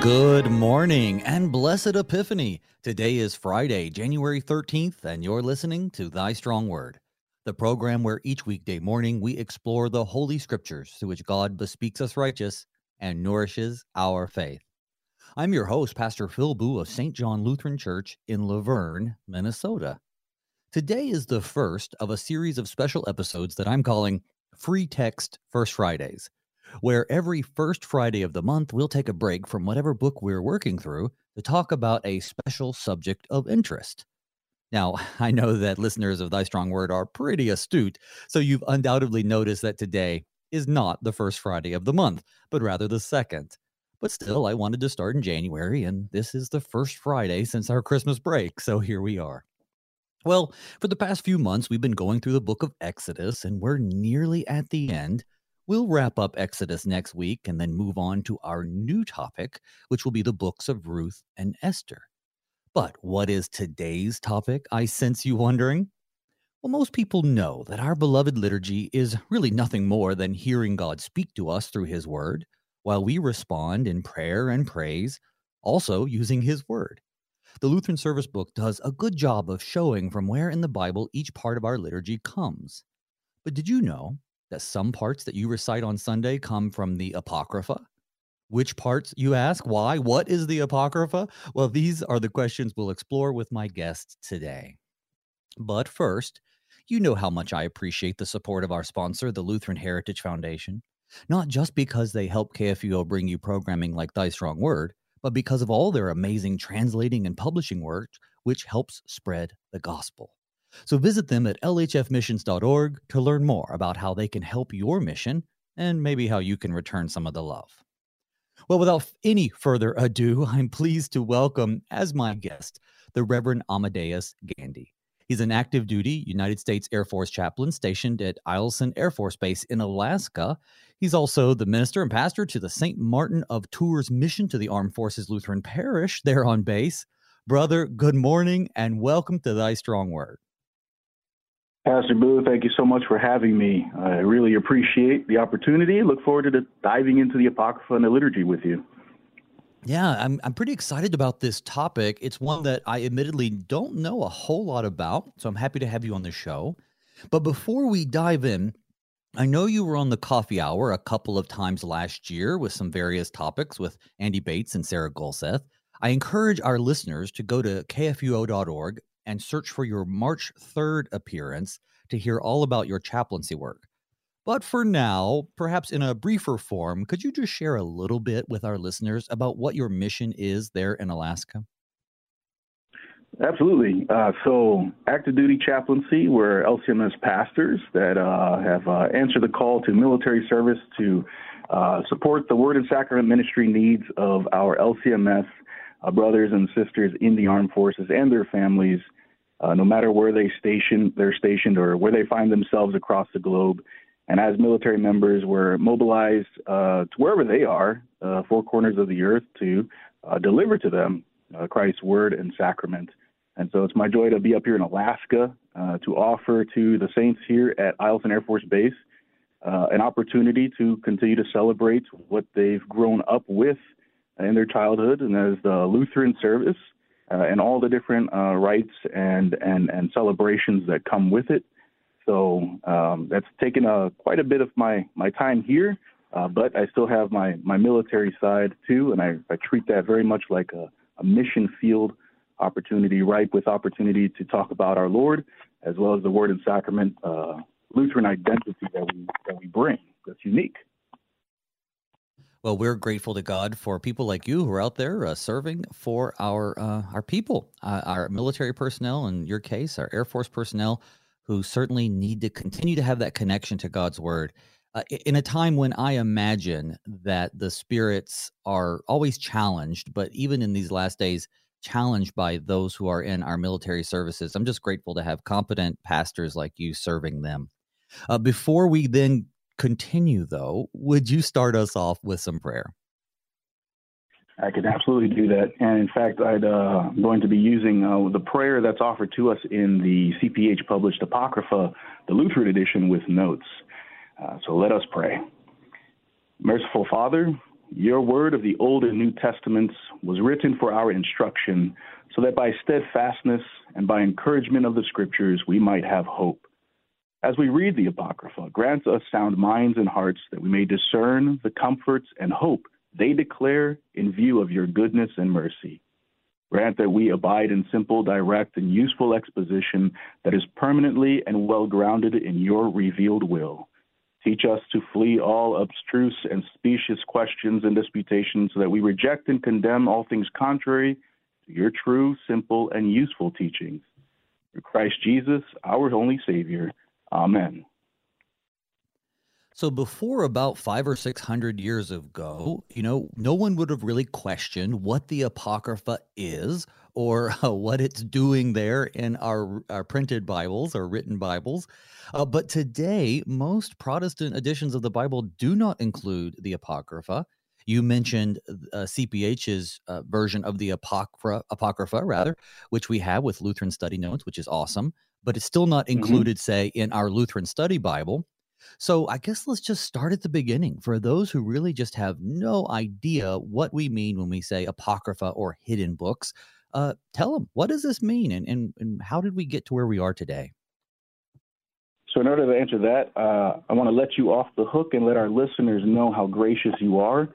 Good morning and blessed Epiphany. Today is Friday, January 13th, and you're listening to Thy Strong Word, the program where each weekday morning we explore the Holy Scriptures through which God bespeaks us righteous and nourishes our faith. I'm your host, Pastor Phil Booe of St. John Lutheran Church in La Vergne, Minnesota. Today is the first of a series of special episodes that I'm calling Free Text First Fridays where every first Friday of the month, we'll take a break from whatever book we're working through to talk about a special subject of interest. Now, I know that listeners of Thy Strong Word are pretty astute, so you've undoubtedly noticed that today is not the first Friday of the month, but rather the second. But still, I wanted to start in January, and this is the first Friday since our Christmas break, so here we are. Well, for the past few months, we've been going through the book of Exodus, and we're nearly at the end. We'll wrap up Exodus next week and then move on to our new topic, which will be the books of Ruth and Esther. But what is today's topic? I sense you wondering. Well, most people know that our beloved liturgy is really nothing more than hearing God speak to us through His Word, while we respond in prayer and praise, also using His Word. The Lutheran Service Book does a good job of showing from where in the Bible each part of our liturgy comes. But did you know that some parts that you recite on Sunday come from the Apocrypha? Which parts, you ask? Why? What is the Apocrypha? Well, these are the questions we'll explore with my guest today. But first, you know how much I appreciate the support of our sponsor, the Lutheran Heritage Foundation. Not just because they help KFUO bring you programming like Thy Strong Word, but because of all their amazing translating and publishing work, which helps spread the gospel. So visit them at lhfmissions.org to learn more about how they can help your mission and maybe how you can return some of the love. Well, without any further ado, I'm pleased to welcome as my guest the Reverend Amadeus Gandhi. He's an active duty United States Air Force chaplain stationed at Eielson Air Force Base in Alaska. He's also the minister and pastor to the St. Martin of Tours mission to the Armed Forces Lutheran Parish there on base. Brother, good morning and welcome to Thy Strong Word. Pastor Booe, thank you so much for having me. I really appreciate the opportunity. Look forward to diving into the Apocrypha and the liturgy with you. Yeah, I'm I'm pretty excited about this topic. It's one that I admittedly don't know a whole lot about, so I'm happy to have you on the show. But before we dive in, I know you were on the coffee hour a couple of times last year with some various topics with Andy Bates and Sarah Gulseth. I encourage our listeners to go to kfuo.org and search for your March 3rd appearance to hear all about your chaplaincy work. But for now, perhaps in a briefer form, could you just share a little bit with our listeners about what your mission is there in Alaska? Absolutely. Uh, so, active duty chaplaincy, we're LCMS pastors that uh, have uh, answered the call to military service to uh, support the Word and Sacrament ministry needs of our LCMS uh, brothers and sisters in the armed forces and their families uh, no matter where they station they're stationed or where they find themselves across the globe. And as military members, we're mobilized uh, to wherever they are, uh, four corners of the earth, to uh, deliver to them uh, Christ's word and sacrament. And so it's my joy to be up here in Alaska to offer to the saints here at Eielson Air Force Base an opportunity to continue to celebrate what they've grown up with in their childhood and as the Lutheran service uh, and all the different uh, rites and, and, and celebrations that come with it. So um, that's taken uh, quite a bit of my, my time here, uh, but I still have my, my military side too, and I, I treat that very much like a, a mission field opportunity, ripe with opportunity to talk about our Lord as well as the Word and Sacrament uh, Lutheran identity that we that we bring. That's unique. Well, we're grateful to God for people like you who are out there uh, serving for our uh, our people, uh, our military personnel, in your case, our Air Force personnel, who certainly need to continue to have that connection to God's Word. Uh, in a time when I imagine that the spirits are always challenged, but even in these last days, challenged by those who are in our military services, I'm just grateful to have competent pastors like you serving them. Uh, before we then continue, though, would you start us off with some prayer? I can absolutely do that. And in fact, i am uh, going to be using uh, the prayer that's offered to us in the CPH published Apocrypha, the Lutheran edition with notes. Uh, so let us pray. Merciful Father, your word of the Old and New Testaments was written for our instruction, so that by steadfastness and by encouragement of the Scriptures we might have hope. As we read the Apocrypha, grant us sound minds and hearts that we may discern the comforts and hope they declare in view of your goodness and mercy. Grant that we abide in simple, direct, and useful exposition that is permanently and well grounded in your revealed will. Teach us to flee all abstruse and specious questions and disputations so that we reject and condemn all things contrary to your true, simple, and useful teachings. Through Christ Jesus, our only Savior. Amen. So before about five or six hundred years ago, you know, no one would have really questioned what the Apocrypha is or uh, what it's doing there in our, our printed Bibles or written Bibles. Uh, but today, most Protestant editions of the Bible do not include the Apocrypha. You mentioned uh, CPH's uh, version of the Apocrypha, Apocrypha, rather, which we have with Lutheran Study Notes, which is awesome. But it's still not mm-hmm. included, mm-hmm. say, in our Lutheran Study Bible. So I guess let's just start at the beginning for those who really just have no idea what we mean when we say apocrypha or hidden books. Uh, tell them what does this mean and, and, and how did we get to where we are today? So, in order to answer that, uh, I want to let you off the hook and let our listeners know how gracious you are.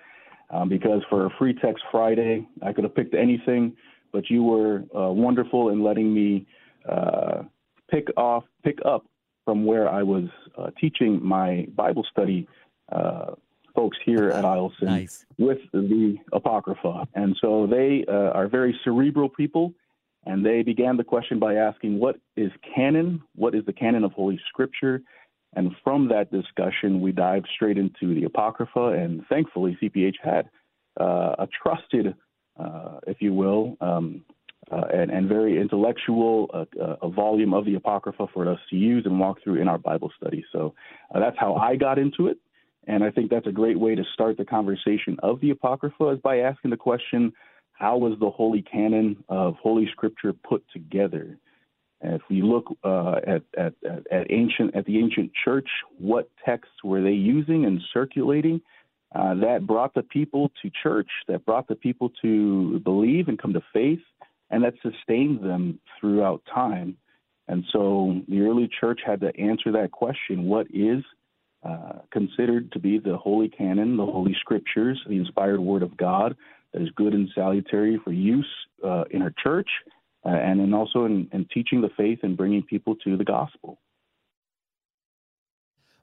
Um, because for a Free Text Friday, I could have picked anything, but you were uh, wonderful in letting me uh, pick off, pick up from where I was uh, teaching my Bible study uh, folks here at Eielson nice. with the Apocrypha. And so they uh, are very cerebral people, and they began the question by asking, What is canon? What is the canon of Holy Scripture? And from that discussion, we dived straight into the Apocrypha, and thankfully, CPH had uh, a trusted, uh, if you will, um, uh, and, and, very intellectual, uh, uh, a volume of the Apocrypha for us to use and walk through in our Bible study. So uh, that's how I got into it. And I think that's a great way to start the conversation of the Apocrypha is by asking the question, how was the holy canon of Holy Scripture put together? And if we look uh, at, at, at, ancient at the ancient church, what texts were they using and circulating? Uh, that brought the people to church, that brought the people to believe and come to faith and that sustained them throughout time. And so the early church had to answer that question what is uh, considered to be the holy canon, the holy scriptures, the inspired word of God that is good and salutary for use uh, in our church uh, and also in, in teaching the faith and bringing people to the gospel.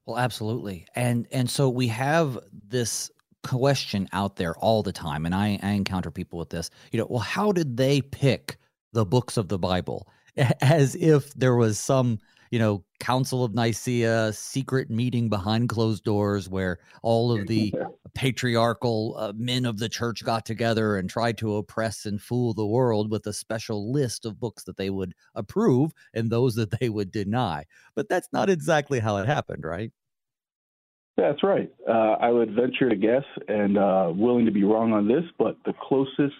Well, absolutely. And and so we have this question out there all the time, and I, I encounter people with this. You know, well, how did they pick the books of the Bible? As if there was some, you know, Council of Nicaea secret meeting behind closed doors where all of the patriarchal uh, men of the church got together and tried to oppress and fool the world with a special list of books that they would approve and those that they would deny. But that's not exactly how it happened, right? That's right. Uh, I would venture to guess, and uh, willing to be wrong on this, but the closest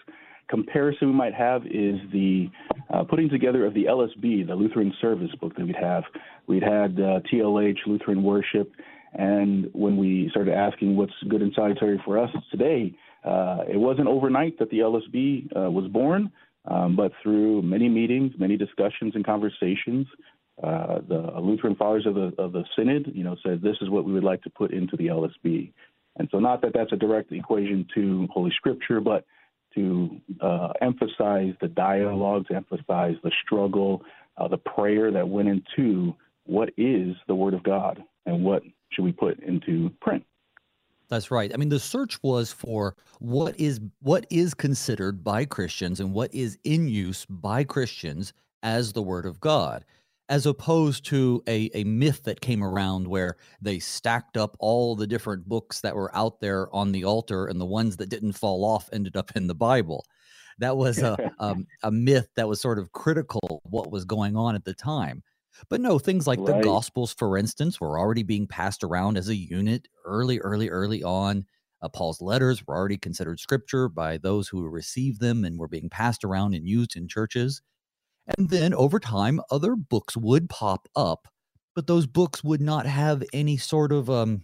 comparison we might have is the uh, putting together of the LSB, the Lutheran Service book that we'd have. We'd had uh, TLH, Lutheran Worship, and when we started asking what's good and salutary for us today, uh, it wasn't overnight that the LSB uh, was born, um, but through many meetings, many discussions and conversations, uh, the Lutheran Fathers of the of the Synod, you know, said this is what we would like to put into the LSB. And so, not that that's a direct equation to Holy Scripture, but to uh, emphasize the dialogue, to emphasize the struggle, uh, the prayer that went into what is the Word of God and what should we put into print. That's right. I mean, the search was for what is what is considered by Christians and what is in use by Christians as the Word of God as opposed to a, a myth that came around where they stacked up all the different books that were out there on the altar and the ones that didn't fall off ended up in the Bible. That was a, um, a myth that was sort of critical of what was going on at the time. But no, things like right. the Gospels, for instance, were already being passed around as a unit early, early, early on. Uh, Paul's letters were already considered scripture by those who received them and were being passed around and used in churches. And then over time, other books would pop up, but those books would not have any sort of um,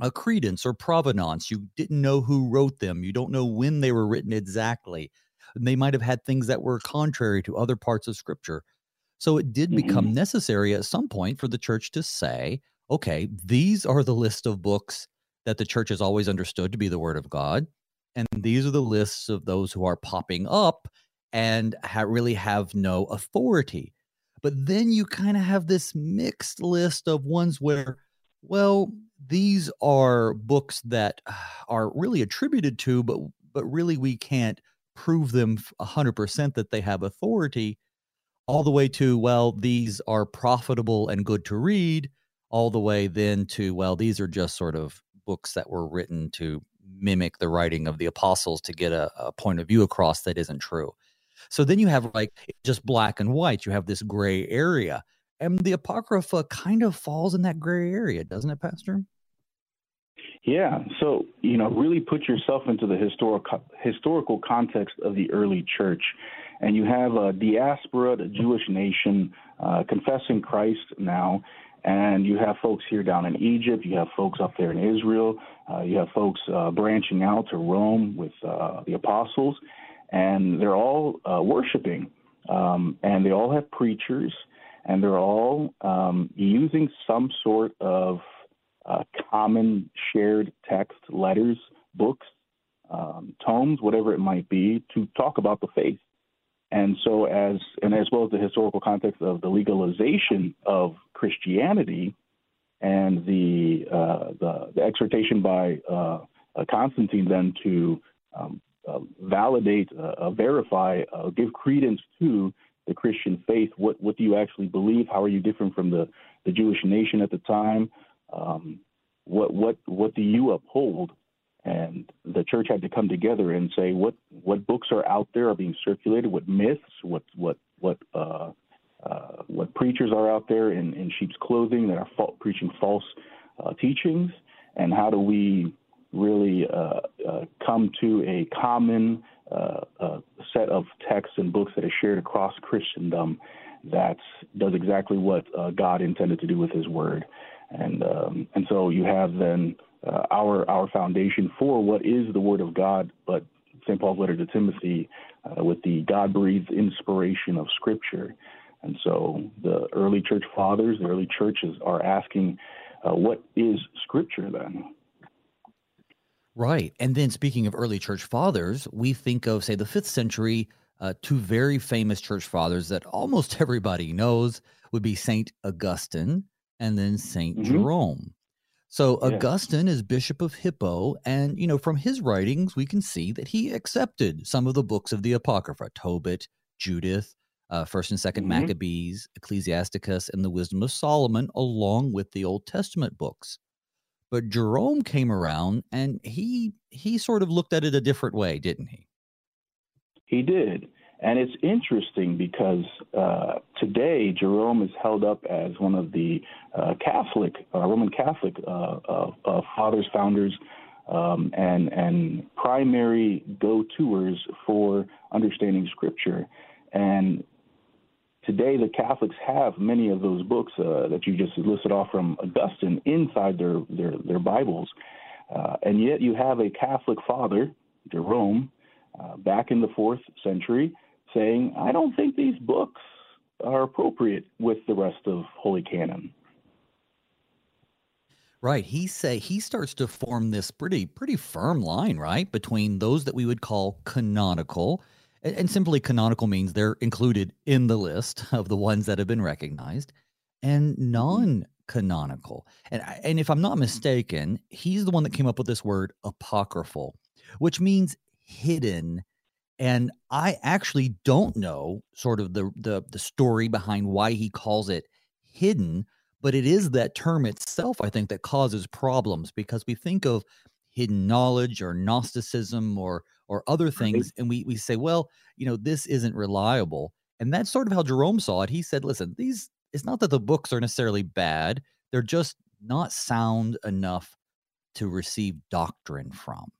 a credence or provenance. You didn't know who wrote them. You don't know when they were written exactly. They might have had things that were contrary to other parts of scripture. So it did become mm-hmm. necessary at some point for the church to say, okay, these are the list of books that the church has always understood to be the word of God. And these are the lists of those who are popping up and ha- really have no authority. But then you kind of have this mixed list of ones where, well, these are books that are really attributed to, but but really we can't prove them 100% that they have authority all the way to well these are profitable and good to read all the way then to well these are just sort of books that were written to mimic the writing of the apostles to get a, a point of view across that isn't true. So then you have like just black and white. You have this gray area and the apocrypha kind of falls in that gray area doesn't it pastor? Yeah, so you know, really put yourself into the historical historical context of the early church, and you have a diaspora, the Jewish nation, uh, confessing Christ now, and you have folks here down in Egypt, you have folks up there in Israel, uh, you have folks uh, branching out to Rome with uh, the apostles, and they're all uh, worshiping, um, and they all have preachers, and they're all um, using some sort of uh, common shared text, letters, books, um, tomes, whatever it might be, to talk about the faith. And so, as and as well as the historical context of the legalization of Christianity and the uh, the, the, exhortation by uh, Constantine then to um, uh, validate, uh, verify, uh, give credence to the Christian faith. What what do you actually believe? How are you different from the the Jewish nation at the time? Um, what what what do you uphold? And the church had to come together and say what what books are out there are being circulated, what myths, what what what uh, uh, what preachers are out there in, in sheep's clothing that are fa- preaching false uh, teachings, and how do we really uh, uh, come to a common uh, set of texts and books that are shared across Christendom that does exactly what God intended to do with His Word? And um, and so you have then uh, our our foundation for what is the Word of God, but St. Paul's letter to Timothy uh, with the God breathed inspiration of Scripture, and so the early church fathers, the early churches are asking, uh, what is Scripture then? Right, and then speaking of early church fathers, we think of say the fifth century. Uh, two very famous church fathers that almost everybody knows would be Saint Augustine and then Saint mm-hmm. Jerome. So yeah. Augustine is Bishop of Hippo, and you know from his writings we can see that he accepted some of the books of the Apocrypha: Tobit, Judith, uh, First and 2nd mm-hmm. Maccabees, Ecclesiasticus, and the Wisdom of Solomon, along with the Old Testament books. But Jerome came around, and he he sort of looked at it a different way, didn't he? He did. And it's interesting because uh, today Jerome is held up as one of the uh, Catholic, uh, Roman Catholic uh, uh, fathers, founders, um, and and primary go-toers for understanding Scripture. And today the Catholics have many of those books uh, that you just listed off from Augustine inside their their, their Bibles, and yet you have a Catholic father, Jerome, back in the fourth century saying, I don't think these books are appropriate with the rest of Holy Canon. Right. He say he starts to form this pretty pretty firm line, right, between those that we would call canonical, and, and simply canonical means they're included in the list of the ones that have been recognized, and non-canonical. And and if I'm not mistaken, he's the one that came up with this word apocryphal, which means hidden and I actually don't know sort of the the the story behind why he calls it hidden, but it is that term itself I think that causes problems because we think of hidden knowledge or gnosticism or or other things and we we say well, you know, this isn't reliable. And that's sort of how Jerome saw it. He said, listen, these it's not that the books are necessarily bad, they're just not sound enough to receive doctrine from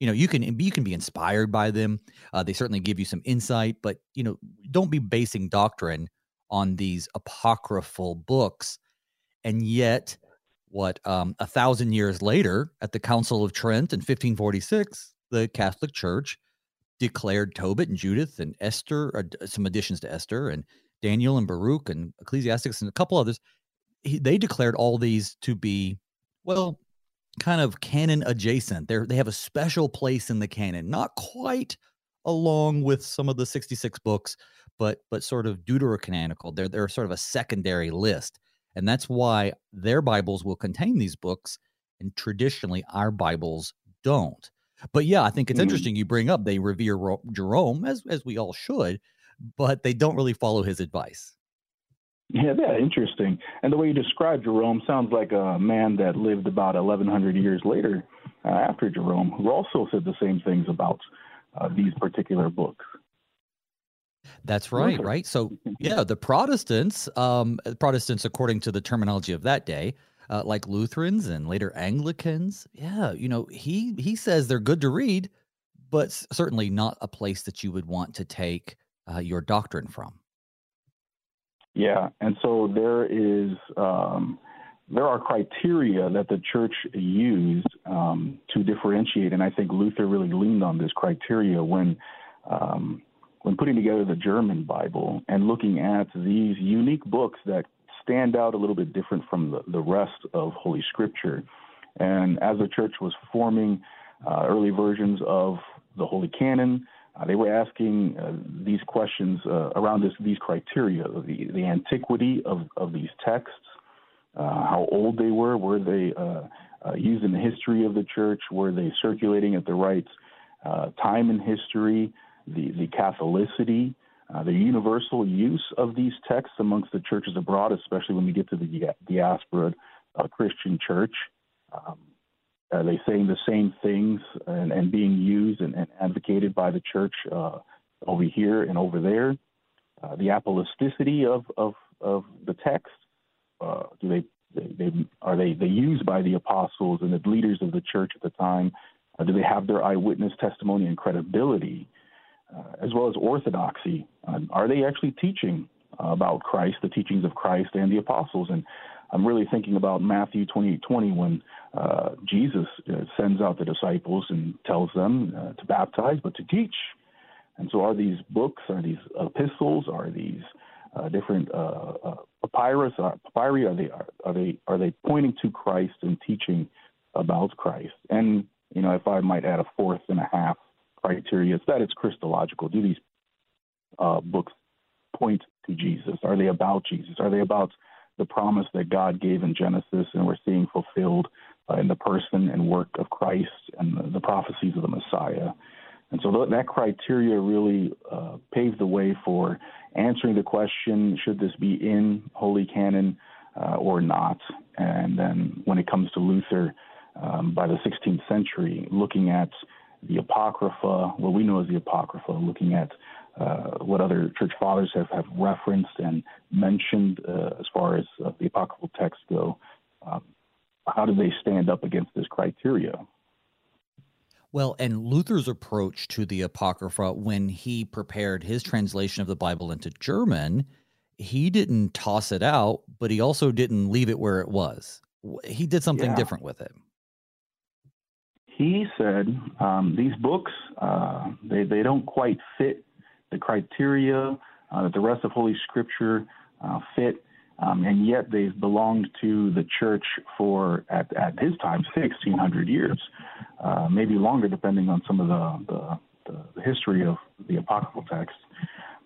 you know you can you can be inspired by them uh, they certainly give you some insight but you know don't be basing doctrine on these apocryphal books and yet what um, a thousand years later at the Council of Trent in 1546, the Catholic Church declared Tobit and Judith and Esther, uh, some additions to Esther and Daniel and Baruch and Ecclesiasticus and a couple others. He, they declared all these to be, well, kind of canon adjacent. They they have a special place in the canon, not quite along with some of the 66 books, but but sort of deuterocanonical. They're they're sort of a secondary list. And that's why their Bibles will contain these books, and traditionally our Bibles don't. But yeah, I think it's mm-hmm. interesting you bring up they revere Jerome, as, as we all should, but they don't really follow his advice. Yeah, yeah, interesting. And the way you describe Jerome sounds like a man that lived about 1,100 years later uh, after Jerome, who also said the same things about uh, these particular books. That's right, right. So yeah, the Protestants, um, Protestants according to the terminology of that day, uh, like Lutherans and later Anglicans, yeah, you know, he he says they're good to read, but certainly not a place that you would want to take uh, your doctrine from. Yeah, and so there is um, there are criteria that the church used um, to differentiate, and I think Luther really leaned on this criteria when um, when putting together the German Bible and looking at these unique books that stand out a little bit different from the, the rest of Holy Scripture. And as the church was forming uh, early versions of the Holy Canon, uh, they were asking uh, these questions uh, around this, these criteria the, the antiquity of, of these texts, uh, how old they were, were they uh, used in the history of the church, were they circulating at the right time in history, the, the Catholicity, uh, the universal use of these texts amongst the churches abroad, especially when we get to the diaspora uh, Christian church. Um, are they saying the same things and, and being used and, and, advocated by the church uh, over here and over there? Uh, the apostolicity of, of, of the text. Uh, do they, they, they, are they, they used by the apostles and the leaders of the church at the time? Uh, do they have their eyewitness testimony and credibility? uh, as well as orthodoxy. Uh, are they actually teaching about Christ, the teachings of Christ and the apostles? And I'm really thinking about Matthew 28 20 when uh, Jesus uh, sends out the disciples and tells them uh, to baptize, but to teach. And so, are these books, are these epistles, are these uh, different papyrus, papyri? Are they are, are they are they pointing to Christ and teaching about Christ? And you know, if I might add a fourth and a half, criteria. It's that it's Christological. Do these uh, books point to Jesus? Are they about Jesus? Are they about the promise that God gave in Genesis and we're seeing fulfilled uh, in the person and work of Christ and the, the prophecies of the Messiah? And so th- that criteria really uh, paved the way for answering the question should this be in Holy Canon uh, or not? And then when it comes to Luther, um, by the 16th century, looking at the Apocrypha, what we know as the Apocrypha, looking at uh, what other church fathers have, have referenced and mentioned uh, as far as uh, the apocryphal texts go. Um, how do they stand up against this criteria? Well, and Luther's approach to the Apocrypha when he prepared his translation of the Bible into German, he didn't toss it out, but he also didn't leave it where it was. He did something yeah. different with it he said um, these books uh, they they don't quite fit the criteria uh, that the rest of Holy Scripture uh, fit, um, and yet they've belonged to the church for at at his time 1600 years, uh, maybe longer depending on some of the the, the history of the apocryphal texts.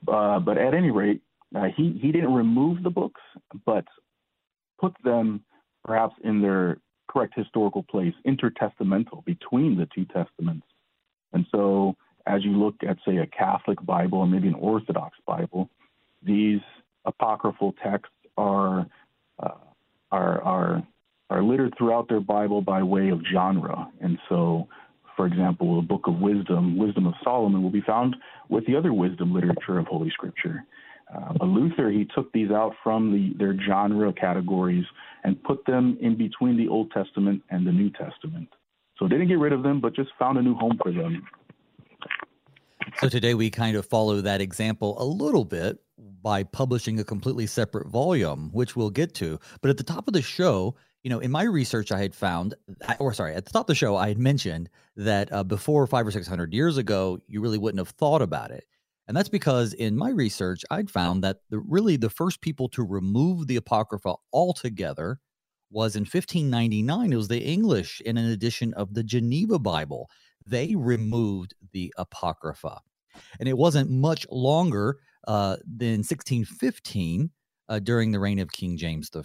Uh, but at any rate, uh, he he didn't remove the books, but put them perhaps in their correct historical place, intertestamental, between the two testaments. And so, as you look at, say, a Catholic Bible or maybe an Orthodox Bible, these apocryphal texts are uh, are are are littered throughout their Bible by way of genre. And so, for example, the Book of Wisdom, Wisdom of Solomon, will be found with the other wisdom literature of Holy Scripture. Uh, but Luther, he took these out from the, their genre categories and put them in between the Old Testament and the New Testament. So didn't get rid of them, but just found a new home for them. So today we kind of follow that example a little bit by publishing a completely separate volume, which we'll get to. But at the top of the show, you know, in my research, I had found, or sorry, at the top of the show, I had mentioned that uh, before five or six hundred years ago, you really wouldn't have thought about it. And that's because in my research, I'd found that the, really the first people to remove the Apocrypha altogether was in 1599. It was the English in an edition of the Geneva Bible. They removed the Apocrypha. And it wasn't much longer uh, than 1615 uh, during the reign of King James I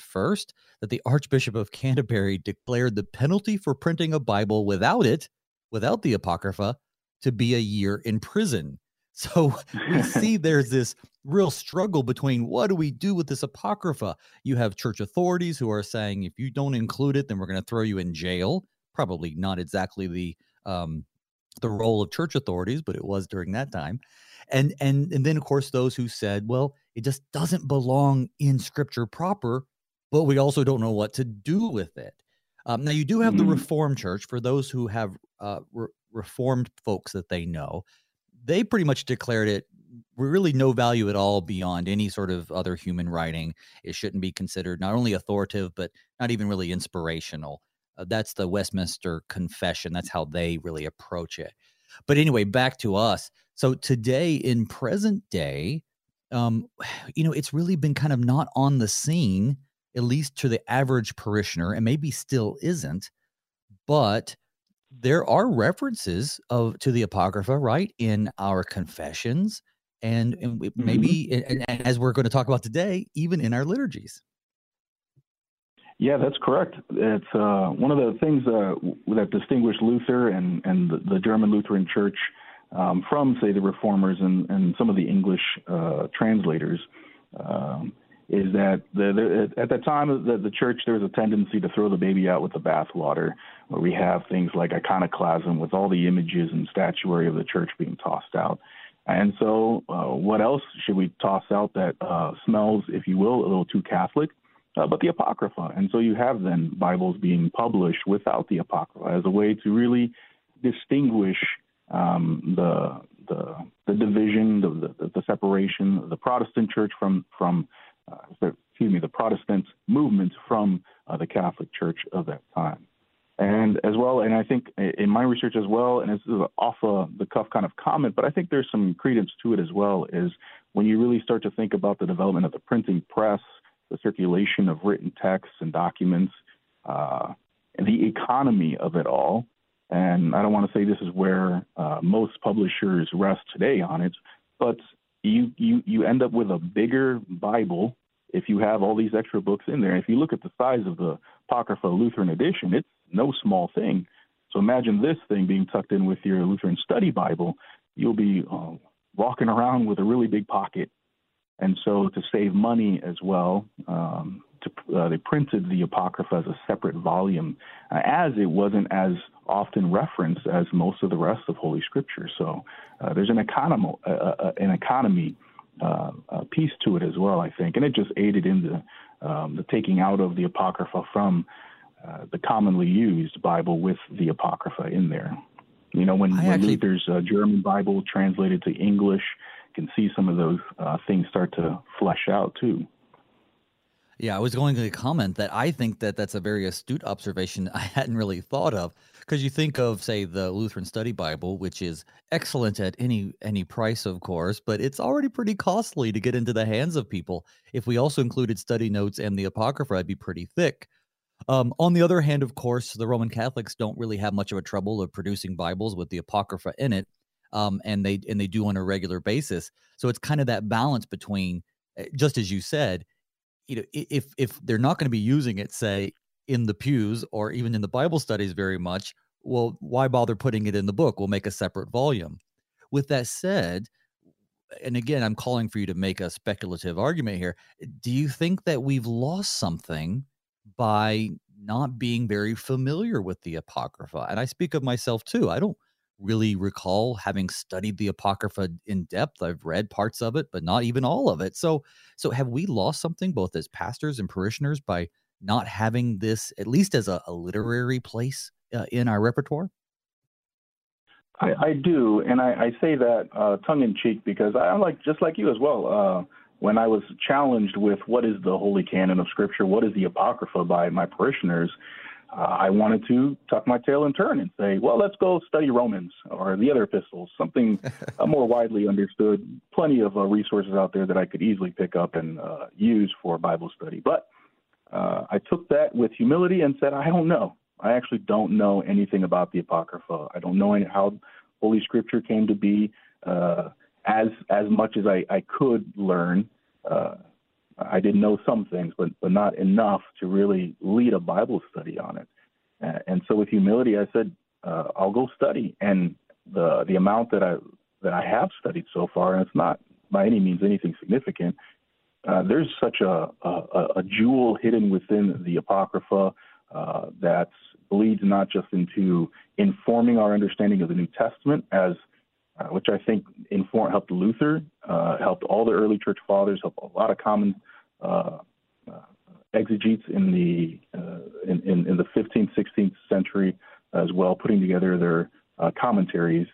that the Archbishop of Canterbury declared the penalty for printing a Bible without it, without the Apocrypha, to be a year in prison. So we see there's this real struggle between what do we do with this Apocrypha? You have church authorities who are saying if you don't include it, then we're going to throw you in jail. Probably not exactly the um, the role of church authorities, but it was during that time. And and and then of course those who said, well, it just doesn't belong in Scripture proper, but we also don't know what to do with it. Um, now you do have mm-hmm. the Reformed Church for those who have uh, re- Reformed folks that they know. They pretty much declared it really no value at all beyond any sort of other human writing. It shouldn't be considered not only authoritative, but not even really inspirational. Uh, that's the Westminster Confession. That's how they really approach it. But anyway, back to us. So today, in present day, um, you know, it's really been kind of not on the scene, at least to the average parishioner, and maybe still isn't. But there are references of to the apocrypha, right, in our confessions, and, and maybe, mm-hmm. and, and as we're going to talk about today, even in our liturgies. Yeah, that's correct. It's uh, one of the things uh, that distinguished Luther and, and the, German Lutheran Church um, from, say, the Reformers and, and some of the English uh, translators um, is that the, the, at the time of the, the church, there was a tendency to throw the baby out with the bathwater, where we have things like iconoclasm with all the images and statuary of the church being tossed out. And so, uh, what else should we toss out that uh, smells, if you will, a little too Catholic? Uh, but the Apocrypha. And so you have then Bibles being published without the Apocrypha as a way to really distinguish um, the, the, the division, the, the, the separation, of the Protestant Church from from uh, excuse me, the Protestant movement from uh, the Catholic Church of that time. And as well, and I think in my research as well, and this is off uh, the cuff kind of comment, but I think there's some credence to it as well, is when you really start to think about the development of the printing press the circulation of written texts and documents, uh, and the economy of it all. And I don't want to say this is where uh, most publishers rest today on it, but you, you, you end up with a bigger Bible if you have all these extra books in there. If you look at the size of the Apocrypha Lutheran edition, it's no small thing. So imagine this thing being tucked in with your Lutheran Study Bible. You'll be uh, walking around with a really big pocket and so, to save money as well, um, to, uh, they printed the Apocrypha as a separate volume, uh, as it wasn't as often referenced as most of the rest of Holy Scripture. So, uh, there's an, economy, uh, uh, an economy uh, piece to it as well, I think, and it just aided in the, um, the taking out of the Apocrypha from the commonly used Bible with the Apocrypha in there. You know, when, when actually... Luther's German Bible translated to English, can see some of those uh, things start to flesh out too. Yeah, I was going to comment that I think that that's a very astute observation I hadn't really thought of because you think of say the Lutheran Study Bible, which is excellent at any any price, of course, but it's already pretty costly to get into the hands of people. If we also included study notes and the Apocrypha, it'd be pretty thick. Um, on the other hand, of course, the Roman Catholics don't really have much of a trouble of producing Bibles with the Apocrypha in it um, and they and they do on a regular basis. So it's kind of that balance between, eh, just as you said, you know, if if they're not going to be using it, say in the pews or even in the Bible studies very much, well, why bother putting it in the book? We'll make a separate volume. With that said, and again, I'm calling for you to make a speculative argument here. Do you think that we've lost something by not being very familiar with the Apocrypha? And I speak of myself too. I don't really recall having studied the apocrypha in depth i've read parts of it but not even all of it so so have we lost something both as pastors and parishioners by not having this at least as a, a literary place uh, in our repertoire I, I do, and I, I say that uh, tongue in cheek because I'm like just like you as well. Uh, when I was challenged with what is the holy canon of Scripture, what is the Apocrypha by my parishioners, uh, I wanted to tuck my tail and turn and say, well, let's go study Romans or the other epistles, something uh, more widely understood. Plenty of uh, resources out there that I could easily pick up and uh, use for Bible study. But uh, I took that with humility and said, I don't know. I actually don't know anything about the Apocrypha. I don't know any, how Holy Scripture came to be. Uh, as as much as I, I could learn, I didn't know some things, but but not enough to really lead a Bible study on it. And so, with humility, I said, uh, "I'll go study." And the the amount that I that I have studied so far, and it's not by any means anything significant. Uh, there's such a, a, a jewel hidden within the Apocrypha uh, that bleeds not just into informing our understanding of the New Testament, as uh, which I think inform, helped Luther, uh, helped all the early church fathers, helped a lot of common uh, uh, exegetes in the uh, in, in, in, the 15th, 16th century as well, putting together their commentaries.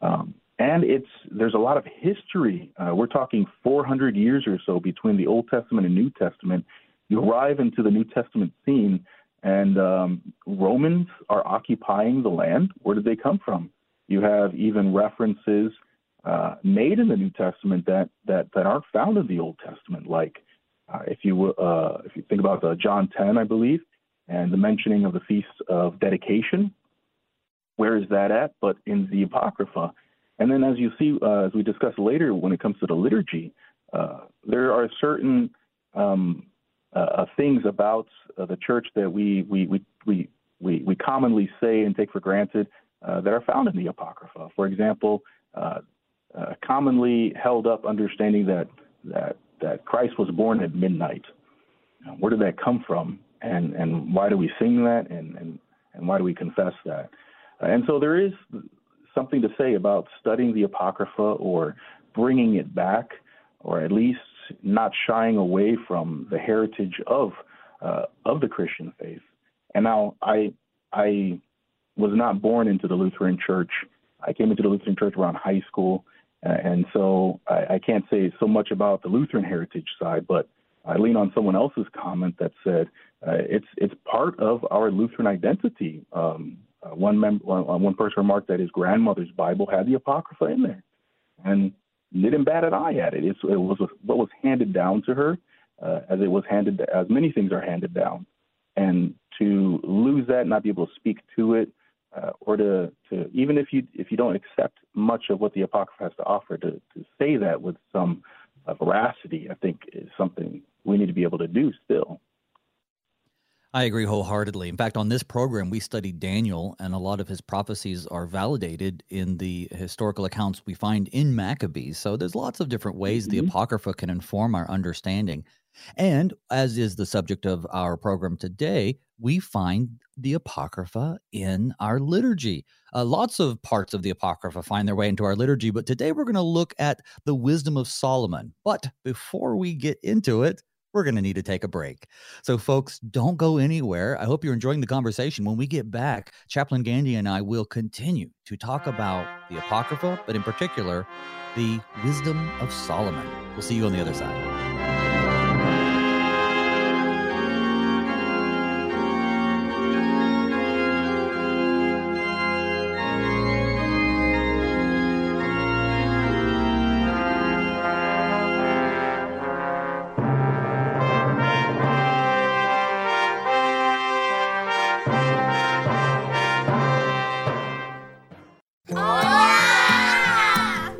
Um, and it's there's a lot of history. we're talking 400 years or so between the Old Testament and New Testament. You arrive into the New Testament scene, and um, Romans are occupying the land. Where did they come from? You have even references uh, made in the New Testament that, that, that aren't found in the Old Testament, like uh, if you uh, if you think about the John 10, I believe, and the mentioning of the feast of dedication, where is that at? But in the Apocrypha. And then, as you see, uh, as we discuss later, when it comes to the liturgy, uh, there are certain um, uh, things about the church that we we, we we we we commonly say and take for granted Uh, that are found in the Apocrypha. For example, a commonly held up understanding that that that Christ was born at midnight. Where did that come from? And and why do we sing that? And and and why do we confess that? And so there is something to say about studying the Apocrypha or bringing it back, or at least not shying away from the heritage of uh, of the Christian faith. And now I I was not born into the Lutheran Church. I came into the Lutheran Church around high school, uh, and so I, I can't say so much about the Lutheran heritage side, but I lean on someone else's comment that said uh, it's it's part of our Lutheran identity. Um, uh, one, mem- one, uh, one person remarked that his grandmother's Bible had the Apocrypha in there, and didn't bat an eye at it. It's, it was what was handed down to her, uh, as it was handed as many things are handed down, and to lose that, not be able to speak to it, uh, or to, to even if you if you don't accept much of what the apocrypha has to offer, to, to say that with some uh, veracity, I think is something we need to be able to do still. I agree wholeheartedly. In fact, on this program, we studied Daniel, and a lot of his prophecies are validated in the historical accounts we find in Maccabees. So there's lots of different ways mm-hmm. the Apocrypha can inform our understanding. And as is the subject of our program today, we find the Apocrypha in our liturgy. Uh, lots of parts of the Apocrypha find their way into our liturgy, but today we're going to look at the wisdom of Solomon. But before we get into it, we're going to need to take a break. So, folks, don't go anywhere. I hope you're enjoying the conversation. When we get back, Chaplain Gandhi and I will continue to talk about the Apocrypha, but in particular, the wisdom of Solomon. We'll see you on the other side.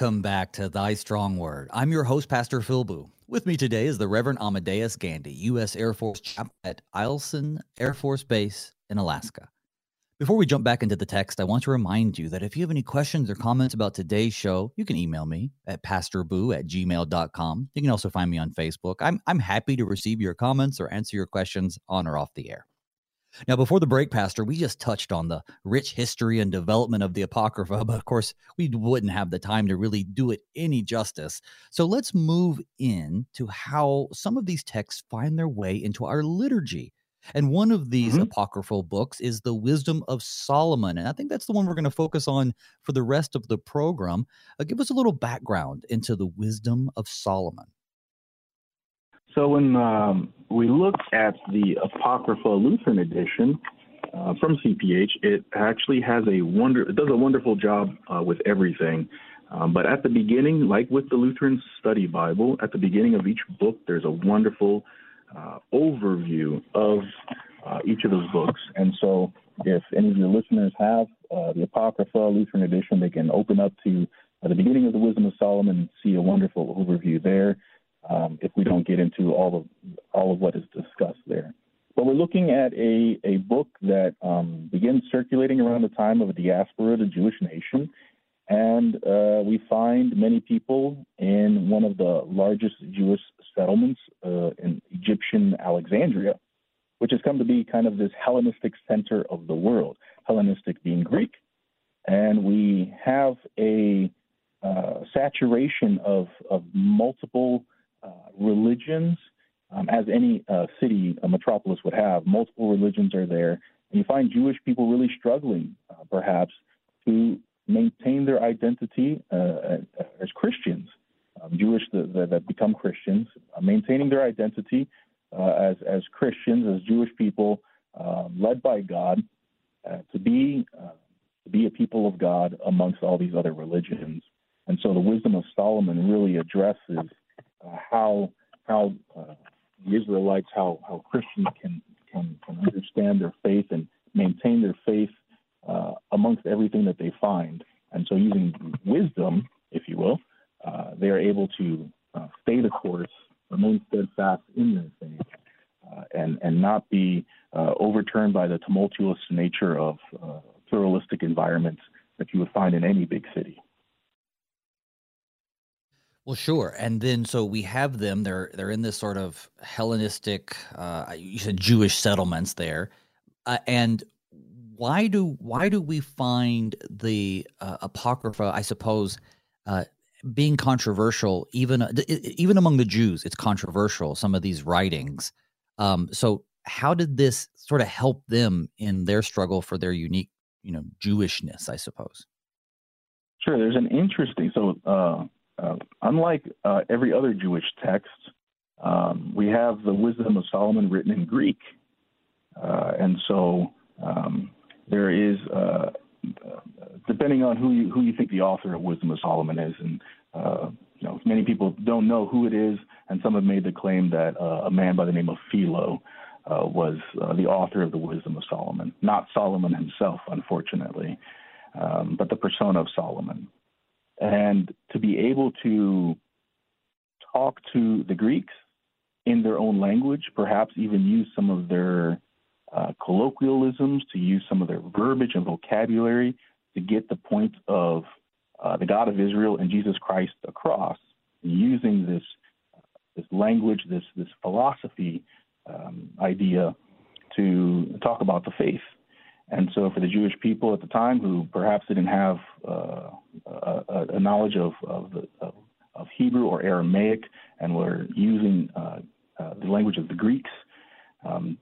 Welcome back to Thy Strong Word. I'm your host, Pastor Phil Booe. With me today is the Reverend Amadeus Gandhi, U.S. Air Force chaplain at Eielson Air Force Base in Alaska. Before we jump back into the text, I want to remind you that if you have any questions or comments about today's show, you can email me at pastorboo at gmail.com. You can also find me on Facebook. I'm, I'm happy to receive your comments or answer your questions on or off the air. Now, before the break, Pastor, we just touched on the rich history and development of the Apocrypha, but of course, we wouldn't have the time to really do it any justice. So let's move in to how some of these texts find their way into our liturgy. And one of these mm-hmm. apocryphal books is the Wisdom of Solomon. And I think that's the one we're going to focus on for the rest of the program. Uh, give us a little background into the Wisdom of Solomon. So when um, we look at the Apocrypha Lutheran edition uh, from CPH, it actually has a wonder. It does a wonderful job uh, with everything. Um, but at the beginning, like with the Lutheran Study Bible, at the beginning of each book, there's a wonderful uh, overview of uh, each of those books. And so, if any of your listeners have uh, the Apocrypha Lutheran edition, they can open up to uh, the beginning of the Wisdom of Solomon and see a wonderful overview there um, if we don't get into all of all of what is discussed there. But we're looking at a, a book that um, begins circulating around the time of the diaspora, the Jewish nation, and uh, we find many people in one of the largest Jewish settlements uh, in Egyptian Alexandria, which has come to be kind of this Hellenistic center of the world, Hellenistic being Greek. And we have a uh, saturation of, of multiple religions, um, as any uh, city, a metropolis would have. Multiple religions are there. And you find Jewish people really struggling, uh, perhaps, to maintain their identity as Christians. Um, Jewish that, that, become Christians, maintaining their identity as, as Christians, as Jewish people, um, led by God, to be be a people of God amongst all these other religions. And so the wisdom of Solomon really addresses uh, how how uh, the Israelites, how how Christians can can, can understand their faith and maintain their faith uh, amongst everything that they find. And so, using wisdom, if you will, uh, they are able to uh, stay the course, remain steadfast in their faith, uh, and and not be overturned by the tumultuous nature of pluralistic environments that you would find in any big city. Well, sure. And then so we have them. They're they're in this sort of Hellenistic, uh, you said Jewish settlements there, uh, and why do why do we find the uh, apocrypha? I suppose uh, being controversial, even uh, even among the Jews, it's controversial. Some of these writings. Um, so how did this sort of help them in their struggle for their unique, you know, Jewishness? I suppose. Sure. There's an interesting so uh, unlike uh, every other Jewish text, um, we have the Wisdom of Solomon written in Greek, uh, and so um, there is, uh, depending on who you who you think the author of Wisdom of Solomon is, and uh, you know, many people don't know who it is, and some have made the claim that a man by the name of Philo was the author of the Wisdom of Solomon, not Solomon himself, unfortunately, um, but the persona of Solomon and to be able to talk to the Greeks in their own language, perhaps even use some of their uh, colloquialisms, to use some of their verbiage and vocabulary to get the point of uh, the God of Israel and Jesus Christ across, using this this language, this this philosophy um, idea to talk about the faith. And so, for the Jewish people at the time who perhaps didn't have uh, a, a, knowledge of of, the, of, of, Hebrew or Aramaic and were using uh, uh, the language of the Greeks um,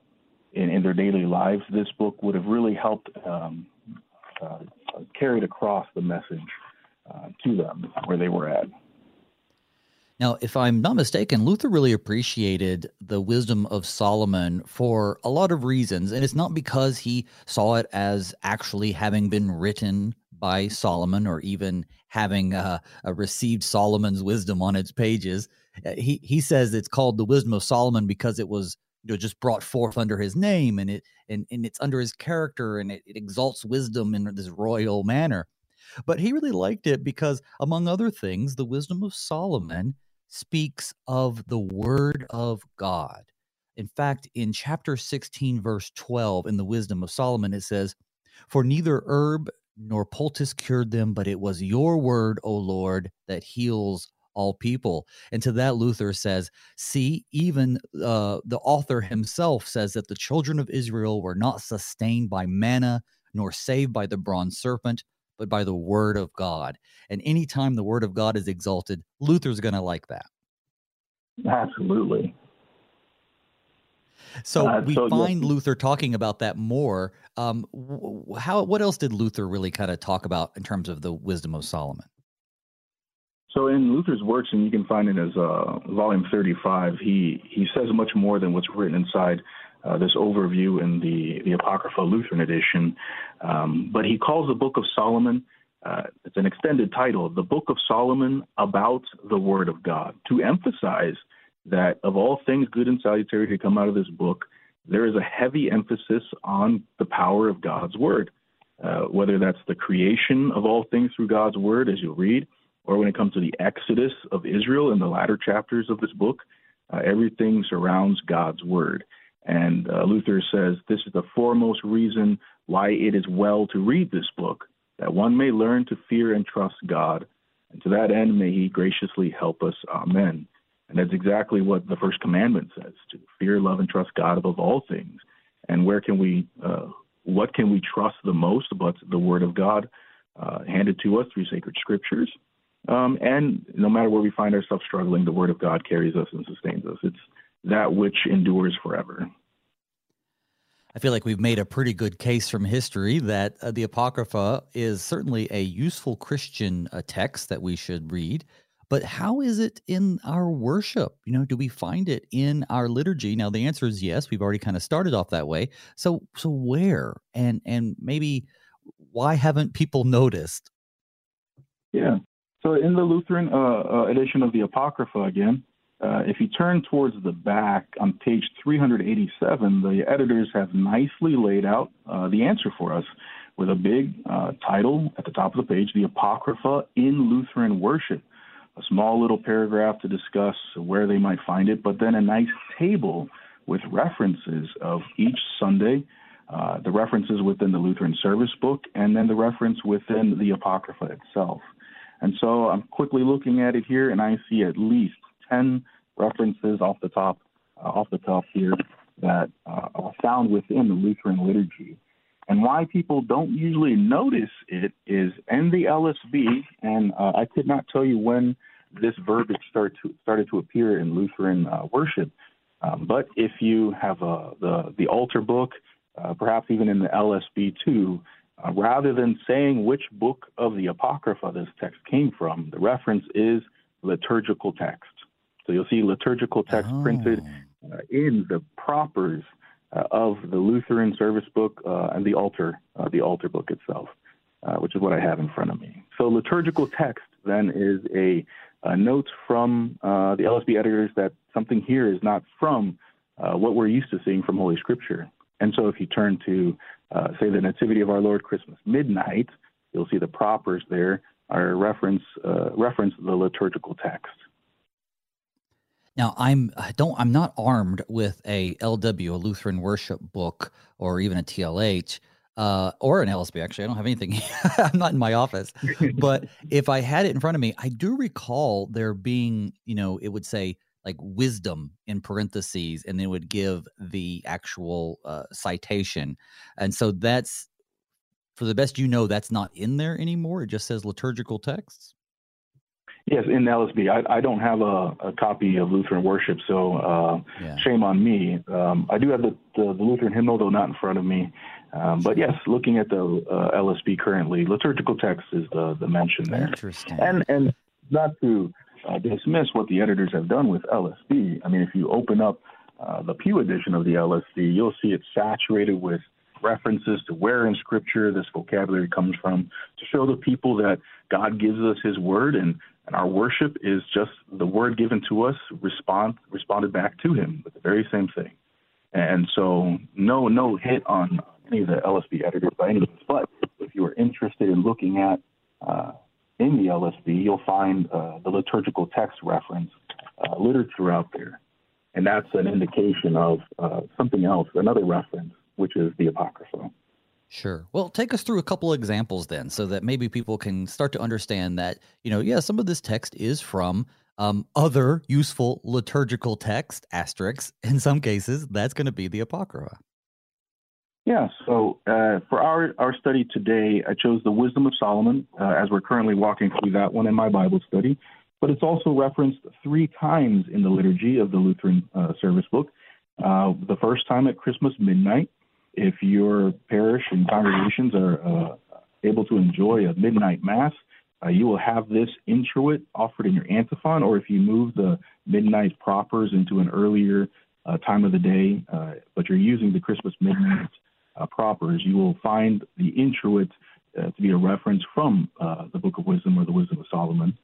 in, in, their daily lives, this book would have really helped um, uh, carry across the message uh, to them where they were at. Now, if I'm not mistaken, Luther really appreciated the wisdom of Solomon for a lot of reasons. And it's not because he saw it as actually having been written by Solomon or even having uh, received Solomon's wisdom on its pages. Uh, he, he says it's called the wisdom of Solomon because it was you know, just brought forth under his name and it and, and it's under his character and it, it exalts wisdom in this royal manner. But he really liked it because, among other things, the wisdom of Solomon speaks of the word of God. In fact, in chapter 16, verse 12, in the wisdom of Solomon, it says, For neither herb nor poultice cured them, but it was your word, O Lord, that heals all people. And to that, Luther says, See, even uh, the author himself says that the children of Israel were not sustained by manna, nor saved by the bronze serpent, but by the word of God. And anytime the word of God is exalted, Luther's going to like that. Absolutely. So uh, we so, find yeah. Luther talking about that more. Um, how what else did Luther really kind of talk about in terms of the wisdom of Solomon? So in Luther's works, and you can find it as uh, volume 35, he he says much more than what's written inside uh, this overview in the the Apocrypha Lutheran edition. Um, but he calls the Book of Solomon. Uh, it's an extended title, the Book of Solomon about the Word of God, to emphasize that of all things good and salutary to come out of this book, there is a heavy emphasis on the power of God's Word. Uh, whether that's the creation of all things through God's Word, as you'll read, or when it comes to the exodus of Israel in the latter chapters of this book, uh, everything surrounds God's Word. And uh, Luther says this is the foremost reason why it is well to read this book, that one may learn to fear and trust God. And to that end, may He graciously help us. Amen. And that's exactly what the first commandment says to fear, love, and trust God above all things. And where can we, uh, what can we trust the most but the Word of God uh, handed to us through sacred scriptures? Um, and no matter where we find ourselves struggling, the Word of God carries us and sustains us. It's that which endures forever. I feel like we've made a pretty good case from history that uh, the Apocrypha is certainly a useful Christian uh, text that we should read. But how is it in our worship? You know, do we find it in our liturgy? Now the answer is yes. We've already kind of started off that way. So so where and and maybe why haven't people noticed? Yeah. So in the Lutheran uh, uh, edition of the Apocrypha again, uh, if you turn towards the back on page 387, the editors have nicely laid out uh, the answer for us with a big uh, title at the top of the page, The Apocrypha in Lutheran Worship a small little paragraph to discuss where they might find it, but then a nice table with references of each Sunday, uh, the references within the Lutheran Service Book, and then the reference within the Apocrypha itself. And so I'm quickly looking at it here, and I see at least 10 references off the top, uh, off the top here that uh, are found within the Lutheran liturgy. And why people don't usually notice it is in the LSB, and uh, I could not tell you when this verbiage start to, started to appear in Lutheran uh, worship. Um, but if you have uh, the the altar book, uh, perhaps even in the LSB too, uh, rather than saying which book of the Apocrypha this text came from, the reference is liturgical text. So you'll see liturgical text oh. printed uh, in the propers uh, of the Lutheran service book and the altar, the altar book itself, which is what I have in front of me. So liturgical text then is a uh, notes from uh, the LSB editors that something here is not from uh, what we're used to seeing from Holy Scripture. And so if you turn to, uh, say, the Nativity of Our Lord Christmas Midnight, you'll see the propers there are reference uh, reference the liturgical text. Now I'm don't I'm not armed with a LW a Lutheran worship book or even a TLH uh, or an LSB. Actually, I don't have anything. I'm not in my office. but if I had it in front of me, I do recall there being, you know, it would say like wisdom in parentheses, and then would give the actual uh, citation. And so that's, for the best you know, that's not in there anymore. It just says liturgical texts. Yes, in LSB. I, I don't have a, a, copy of Lutheran Worship, so uh, yeah. shame on me. Um, I do have the, the, the, Lutheran hymnal, though not in front of me. Um, but yes, looking at the uh, LSB currently, liturgical text is the, the mention there. Interesting. And, and not to uh, dismiss what the editors have done with LSB. I mean, if you open up uh, the Pew edition of the LSB, you'll see it saturated with references to where in Scripture this vocabulary comes from to show the people that God gives us His Word and and our worship is just the word given to us respond responded back to him with the very same thing. And so no no hit on any of the LSB editors by any means. But if you are interested in looking at uh, in the LSB, you'll find uh, the liturgical text reference uh, littered throughout there. And that's an indication of uh, something else, another reference, which is the Apocrypha. Sure. Well, take us through a couple of examples then, so that maybe people can start to understand that, you know, yeah, some of this text is from um, other useful liturgical text, asterisks. In some cases, that's going to be the Apocrypha. Yeah, so uh, for our, our study today, I chose the Wisdom of Solomon uh, as we're currently walking through that one in my Bible study. But it's also referenced three times in the liturgy of the Lutheran uh, service book. Uh, the first time at Christmas midnight, if your parish and congregations are uh, able to enjoy a midnight mass, uh, you will have this introit offered in your antiphon, or if you move the midnight propers into an earlier time of the day, but you're using the Christmas midnight uh, propers, you will find the introit uh, to be a reference from uh, the Book of Wisdom or the Wisdom of Solomon.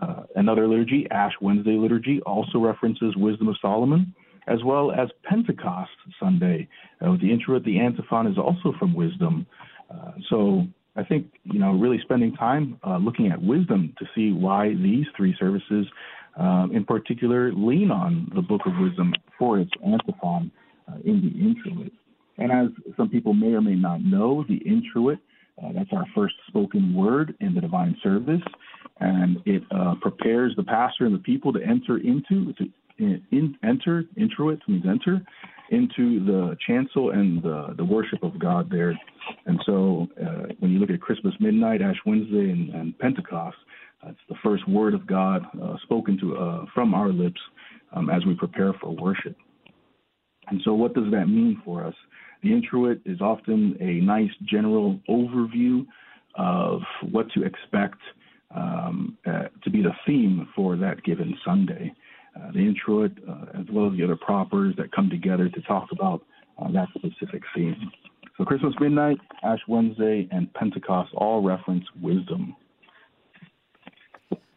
Uh, another liturgy, Ash Wednesday liturgy, also references Wisdom of Solomon, as well as Pentecost Sunday. Uh, the introit, the antiphon is also from Wisdom. Uh, so I think you know really spending time looking at wisdom to see why these three services, in particular, lean on the Book of Wisdom for its antiphon in the introit. And as some people may or may not know, the introit, uh, that's our first spoken word in the divine service, and it uh, prepares the pastor and the people to enter into, to in, enter, introit means enter, into the chancel and the, the worship of God there. And so uh, when you look at Christmas midnight, Ash Wednesday, and, and Pentecost, it's the first word of God uh, spoken to uh, from our lips um, as we prepare for worship. And so, what does that mean for us? The introit is often a nice general overview of what to expect um, uh, to be the theme for that given Sunday. Uh, the introit, uh, as well as the other propers that come together to talk about uh, that specific theme. So, Christmas Midnight, Ash Wednesday, and Pentecost all reference wisdom.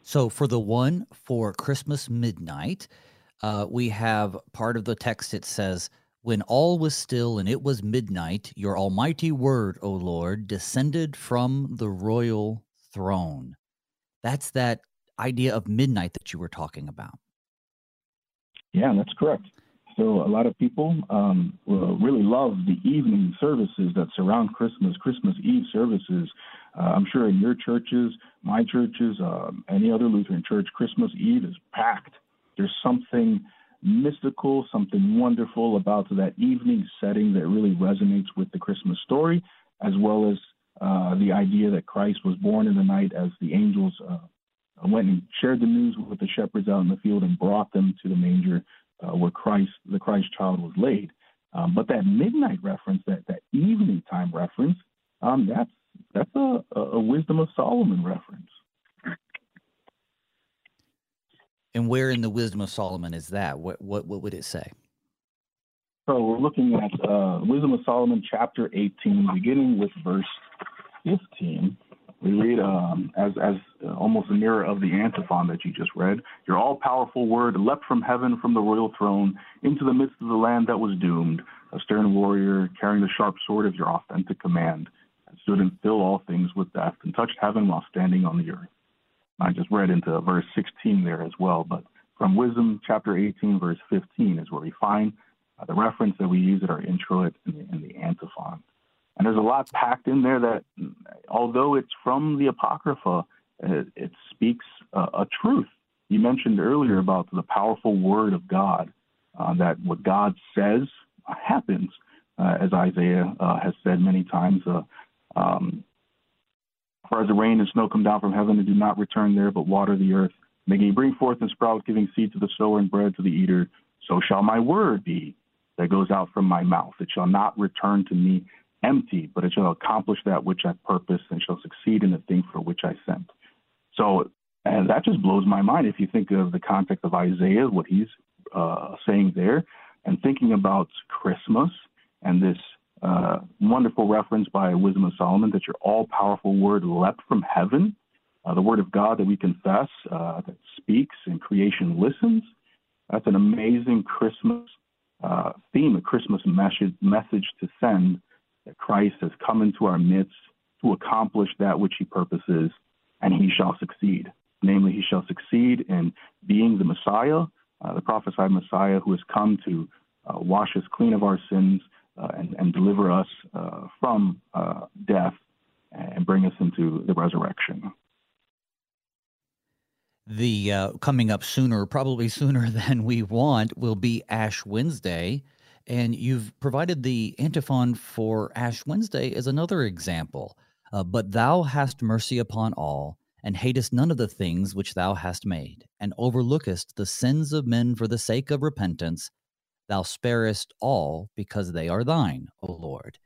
So, for the one for Christmas Midnight, uh, we have part of the text it says, When all was still and it was midnight, your almighty word, O Lord, descended from the royal throne. That's that idea of midnight that you were talking about. Yeah, that's correct. So a lot of people um, really love the evening services that surround Christmas, Christmas Eve services. Uh, I'm sure in your churches, my churches, um, any other Lutheran church, Christmas Eve is packed there's something mystical, something wonderful about that evening setting that really resonates with the Christmas story, as well as uh, the idea that Christ was born in the night as the angels uh, went and shared the news with the shepherds out in the field and brought them to the manger uh, where Christ, the Christ child, was laid. Um, but that midnight reference, that that evening time reference, um, that's that's a, a wisdom of Solomon reference. And where in the Wisdom of Solomon is that? What what what would it say? So we're looking at uh, Wisdom of Solomon, chapter 18, beginning with verse 15. We read um, as as uh, almost a mirror of the antiphon that you just read. Your all-powerful word leapt from heaven, from the royal throne, into the midst of the land that was doomed. A stern warrior carrying the sharp sword of your authentic command, and stood and filled all things with death, and touched heaven while standing on the earth. I just read into verse 16 there as well, but from Wisdom chapter 18, verse 15 is where we find uh, the reference that we use at our introit in the, in the antiphon. And there's a lot packed in there that, although it's from the Apocrypha, it, it speaks a truth. You mentioned earlier about the powerful word of God, uh, that what God says happens, uh, as Isaiah uh, has said many times. Uh, um, for as the rain and snow come down from heaven and do not return there, but water the earth, making it bring forth and sprout, giving seed to the sower and bread to the eater, so shall my word be that goes out from my mouth. It shall not return to me empty, but it shall accomplish that which I purpose and shall succeed in the thing for which I sent. So, and that just blows my mind if you think of the context of Isaiah, what he's uh, saying there, and thinking about Christmas and this uh, wonderful reference by Wisdom of Solomon that your all powerful word leapt from heaven, uh, the word of God that we confess, uh, that speaks and creation listens. That's an amazing Christmas uh, theme, a Christmas message, message to send that Christ has come into our midst to accomplish that which he purposes and he shall succeed. Namely, he shall succeed in being the Messiah, uh, the prophesied Messiah who has come to uh, wash us clean of our sins uh, and, and, deliver us uh, from uh, death and bring us into the resurrection. The uh, coming up sooner, probably sooner than we want, will be Ash Wednesday. And you've provided the antiphon for Ash Wednesday as another example. Uh, but thou hast mercy upon all, and hatest none of the things which thou hast made, and overlookest the sins of men for the sake of repentance. Thou sparest all because they are thine, O Lord.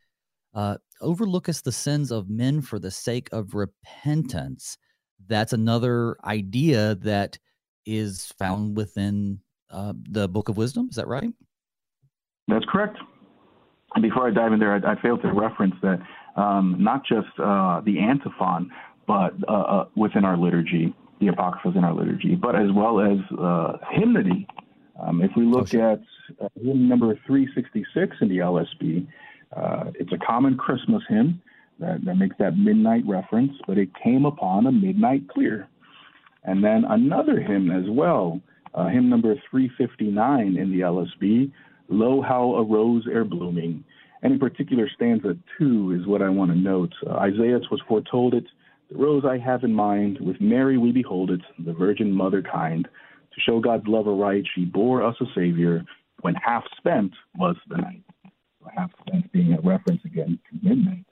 Uh, overlookest the sins of men for the sake of repentance. That's another idea that is found within uh, the Book of Wisdom. Is that right? That's correct. And before I dive in there, I, I failed to reference that um, not just uh, the antiphon, but uh, uh, within our liturgy, the apocryphas in our liturgy, but as well as uh, hymnody. Um, if we look at uh, hymn number 366 in the LSB, uh, it's a common Christmas hymn that, that makes that midnight reference, but it came upon a midnight clear. And then another hymn as well, uh, hymn number 359 in the LSB, Lo, how a rose ere blooming. And in particular, stanza two is what I want to note. Uh, Isaiah was foretold it, the rose I have in mind, with Mary we behold it, the Virgin Mother kind. To show God's love aright, she bore us a Savior, when half spent was the night. So half spent being a reference again to midnight.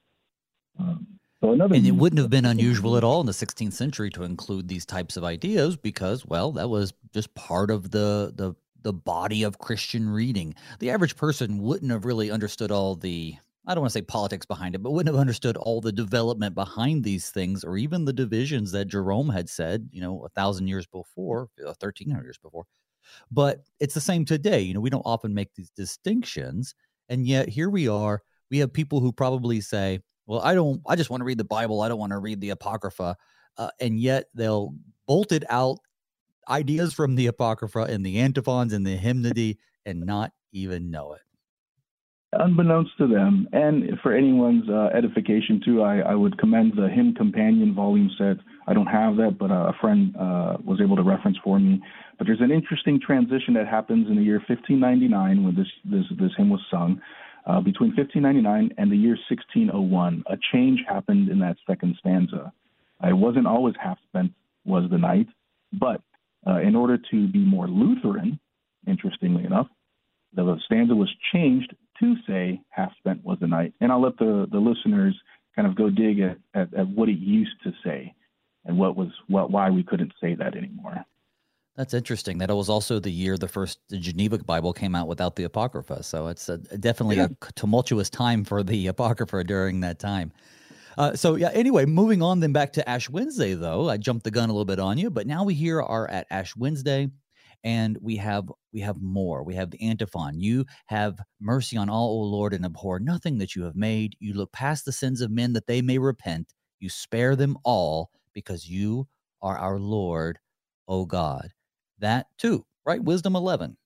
Um, so another and it wouldn't have been unusual at all in the 16th century to include these types of ideas because, well, that was just part of the the the body of Christian reading. The average person wouldn't have really understood all the I don't want to say politics behind it, but wouldn't have understood all the development behind these things or even the divisions that Jerome had said, you know, a thousand years before, 1300 years before. But it's the same today. You know, we don't often make these distinctions. And yet here we are. We have people who probably say, well, I don't, I just want to read the Bible. I don't want to read the Apocrypha. Uh, and yet they'll bolt it out ideas from the Apocrypha and the antiphons and the hymnody and not even know it. Unbeknownst to them, and for anyone's uh, edification too, I, I, would commend the Hymn Companion volume set. I don't have that, but uh, a friend uh, was able to reference for me. But there's an interesting transition that happens in the year 1599 when this this, this hymn was sung. Uh, between 1599 and the year 1601, a change happened in that second stanza. It wasn't always half spent was the night, but uh, in order to be more Lutheran, interestingly enough, the stanza was changed to say half spent was the night. And I'll let the, the listeners kind of go dig at, at, at what it used to say and what was what why we couldn't say that anymore. That's interesting. That it was also the year the first the Geneva Bible came out without the Apocrypha. So it's a, definitely yeah. a tumultuous time for the Apocrypha during that time. Uh, so yeah. Anyway, moving on then back to Ash Wednesday, though I jumped the gun a little bit on you, but now we here are at Ash Wednesday, and we have we have more. We have the antiphon. You have mercy on all, O Lord, and abhor nothing that you have made. You look past the sins of men that they may repent. You spare them all because you are our Lord, O God. That too, right? Wisdom eleven.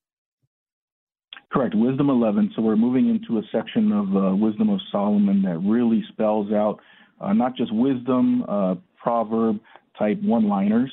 Correct. Wisdom 11. So we're moving into a section of uh, Wisdom of Solomon that really spells out uh, not just wisdom, uh, proverb type one liners,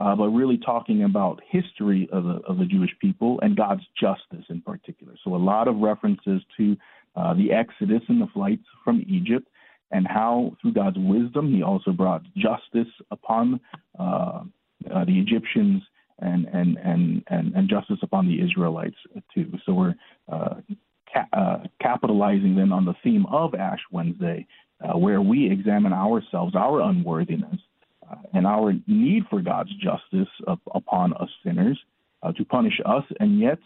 uh, but really talking about history of the, of the Jewish people and God's justice in particular. So a lot of references to uh, the Exodus and the flights from Egypt and how through God's wisdom he also brought justice upon uh, the Egyptians and and and and, and justice upon the Israelites too. So we're uh, ca- uh, capitalizing then on the theme of Ash Wednesday, uh, where we examine ourselves, our unworthiness, uh, and our need for God's justice up, upon us sinners uh, to punish us, and yet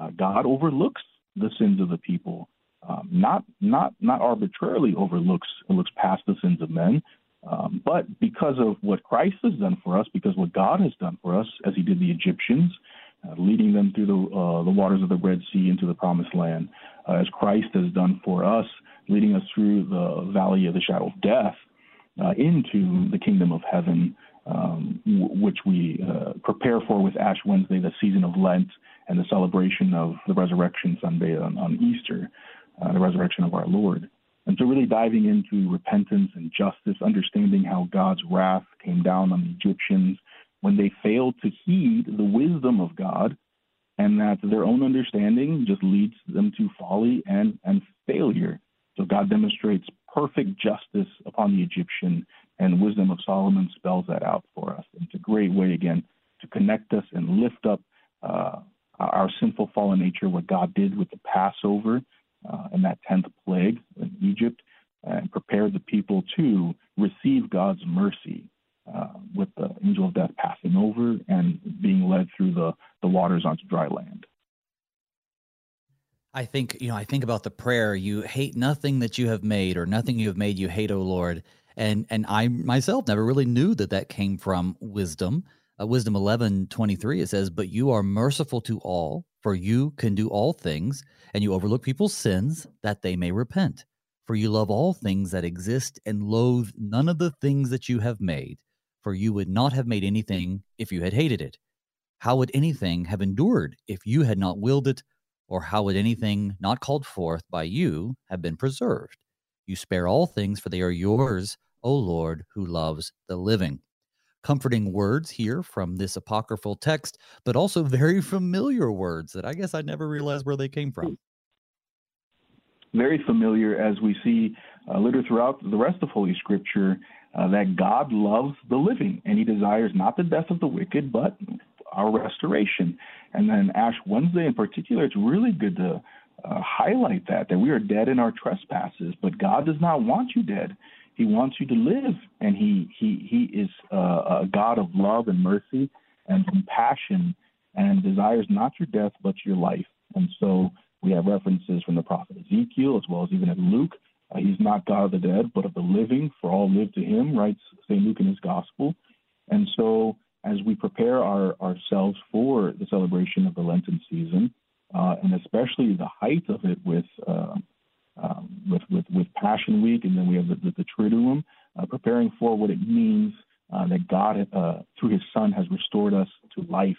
uh, God overlooks the sins of the people. Um, not not not arbitrarily overlooks looks past the sins of men, um, but because of what Christ has done for us, because what God has done for us, as He did the Egyptians, uh, leading them through the uh, the waters of the Red Sea into the Promised Land, uh, as Christ has done for us, leading us through the valley of the shadow of death uh, into the kingdom of heaven, um, w- which we uh, prepare for with Ash Wednesday, the season of Lent, and the celebration of the Resurrection Sunday on, on Easter, uh, the resurrection of our Lord. And so, really diving into repentance and justice, understanding how God's wrath came down on the Egyptians when they failed to heed the wisdom of God, and that their own understanding just leads them to folly and, and failure. So, God demonstrates perfect justice upon the Egyptian, and wisdom of Solomon spells that out for us. It's a great way, again, to connect us and lift up uh, our sinful fallen nature, what God did with the Passover uh, and that 10th plague in Egypt, and prepare the people to receive God's mercy uh, with the angel of death passing over and being led through the, the waters onto dry land. I think, you know, I think about the prayer, you hate nothing that you have made or nothing you have made you hate, O Lord. And and I myself never really knew that that came from wisdom. Uh, wisdom 11 23 it says but you are merciful to all for you can do all things and you overlook people's sins that they may repent for you love all things that exist and loathe none of the things that you have made for you would not have made anything if you had hated it. How would anything have endured if you had not willed it or how would anything not called forth by you have been preserved? You spare all things for they are yours o lord who loves the living. Comforting words here from this apocryphal text, but also very familiar words that I guess I never realized where they came from. Very familiar as we see uh, littered throughout the rest of Holy Scripture uh, that God loves the living and he desires not the death of the wicked, but our restoration. And then Ash Wednesday in particular, it's really good to uh, highlight that, that we are dead in our trespasses, but God does not want you dead. He wants you to live, and he he he is uh, a God of love and mercy and compassion, and desires not your death but your life. And so we have references from the prophet Ezekiel as well as even in Luke. Uh, he's not God of the dead, but of the living, for all live to him, writes St. Luke in his gospel. And so as we prepare our, ourselves for the celebration of the Lenten season, uh, and especially the height of it with uh, um, with, with, with Passion Week, and then we have the, the, the Triduum, uh, preparing for what it means uh, that God, uh, through His Son, has restored us to life.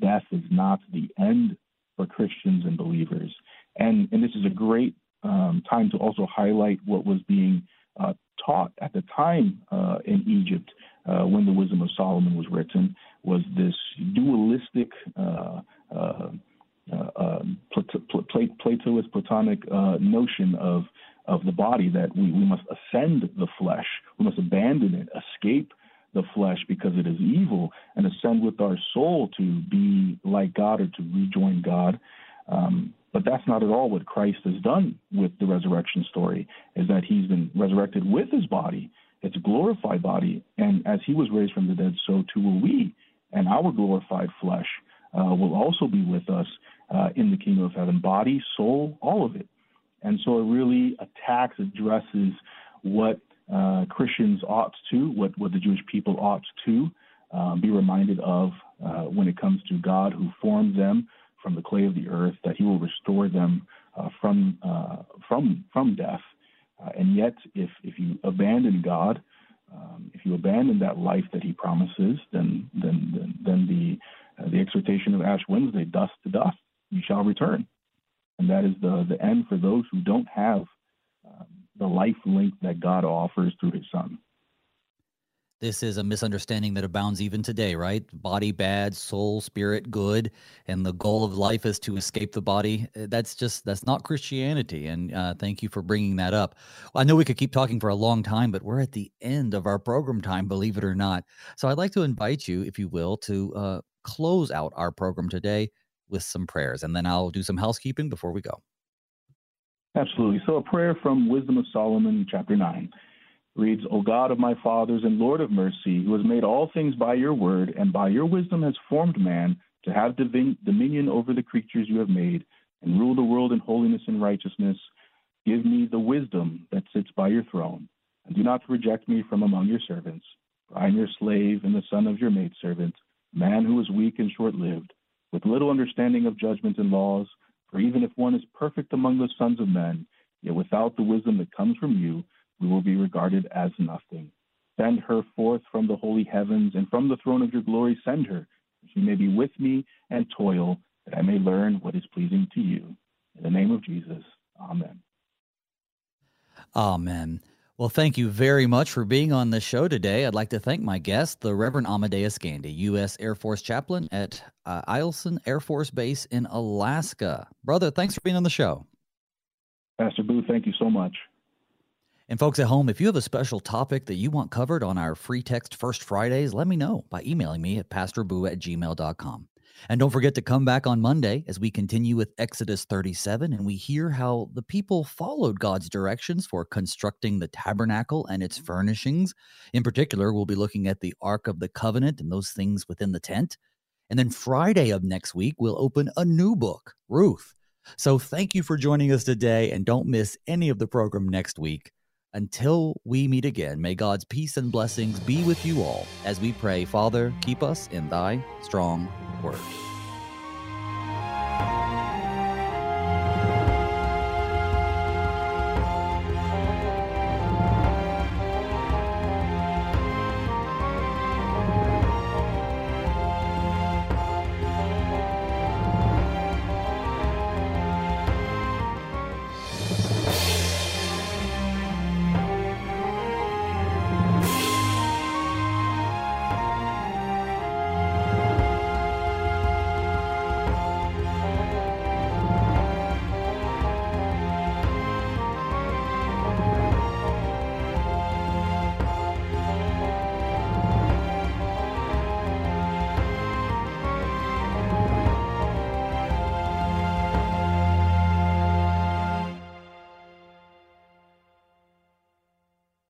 Death is not the end for Christians and believers. And, and this is a great um, time to also highlight what was being uh, taught at the time uh, in Egypt when the Wisdom of Solomon was written, was this dualistic uh, um, Platoist Platonic uh, notion of of the body that we, we must ascend the flesh, we must abandon it, escape the flesh because it is evil, and ascend with our soul to be like God or to rejoin God. Um, but that's not at all what Christ has done with the resurrection story, is that he's been resurrected with his body. It's a glorified body. And as he was raised from the dead, so too will we. And our glorified flesh uh, will also be with us uh, in the kingdom of heaven body, soul, all of it. And so it really attacks, addresses what uh, Christians ought to, what, what the Jewish people ought to um, be reminded of uh, when it comes to God who formed them from the clay of the earth, that He will restore them uh, from uh, from from death. Uh, and yet, if if you abandon God, um, if you abandon that life that He promises, then then then, then the uh, the exhortation of Ash Wednesday, dust to dust, you shall return. And that is the, the end for those who don't have um, the life link that God offers through his son. This is a misunderstanding that abounds even today, right? Body bad, soul, spirit good, and the goal of life is to escape the body. That's just, that's not Christianity. And uh, thank you for bringing that up. Well, I know we could keep talking for a long time, but we're at the end of our program time, believe it or not. So I'd like to invite you, if you will, to uh, close out our program today with some prayers, and then I'll do some housekeeping before we go. Absolutely. So, a prayer from Wisdom of Solomon, chapter 9 reads, O God of my fathers and Lord of mercy, who has made all things by your word, and by your wisdom has formed man to have divin- dominion over the creatures you have made, and rule the world in holiness and righteousness, give me the wisdom that sits by your throne, and do not reject me from among your servants. For I am your slave and the son of your maidservant, man who is weak and short lived with little understanding of judgment and laws. For even if one is perfect among the sons of men, yet without the wisdom that comes from you, we will be regarded as nothing. Send her forth from the holy heavens, and from the throne of your glory send her, that she may be with me and toil, that I may learn what is pleasing to you. In the name of Jesus, amen. Amen. Well, thank you very much for being on the show today. I'd like to thank my guest, the Reverend Amadeus Gandy, U.S. Air Force chaplain at uh, Eielson Air Force Base in Alaska. Brother, thanks for being on the show. Pastor Booe, thank you so much. And folks at home, if you have a special topic that you want covered on our free text First Fridays, let me know by emailing me at pastorboo at gmail.com. And don't forget to come back on Monday as we continue with Exodus 37 and we hear how the people followed God's directions for constructing the tabernacle and its furnishings. In particular, we'll be looking at the Ark of the Covenant and those things within the tent. And then Friday of next week, we'll open a new book, Ruth. So thank you for joining us today and don't miss any of the program next week. Until we meet again, may God's peace and blessings be with you all as we pray, Father, keep us in thy strong word.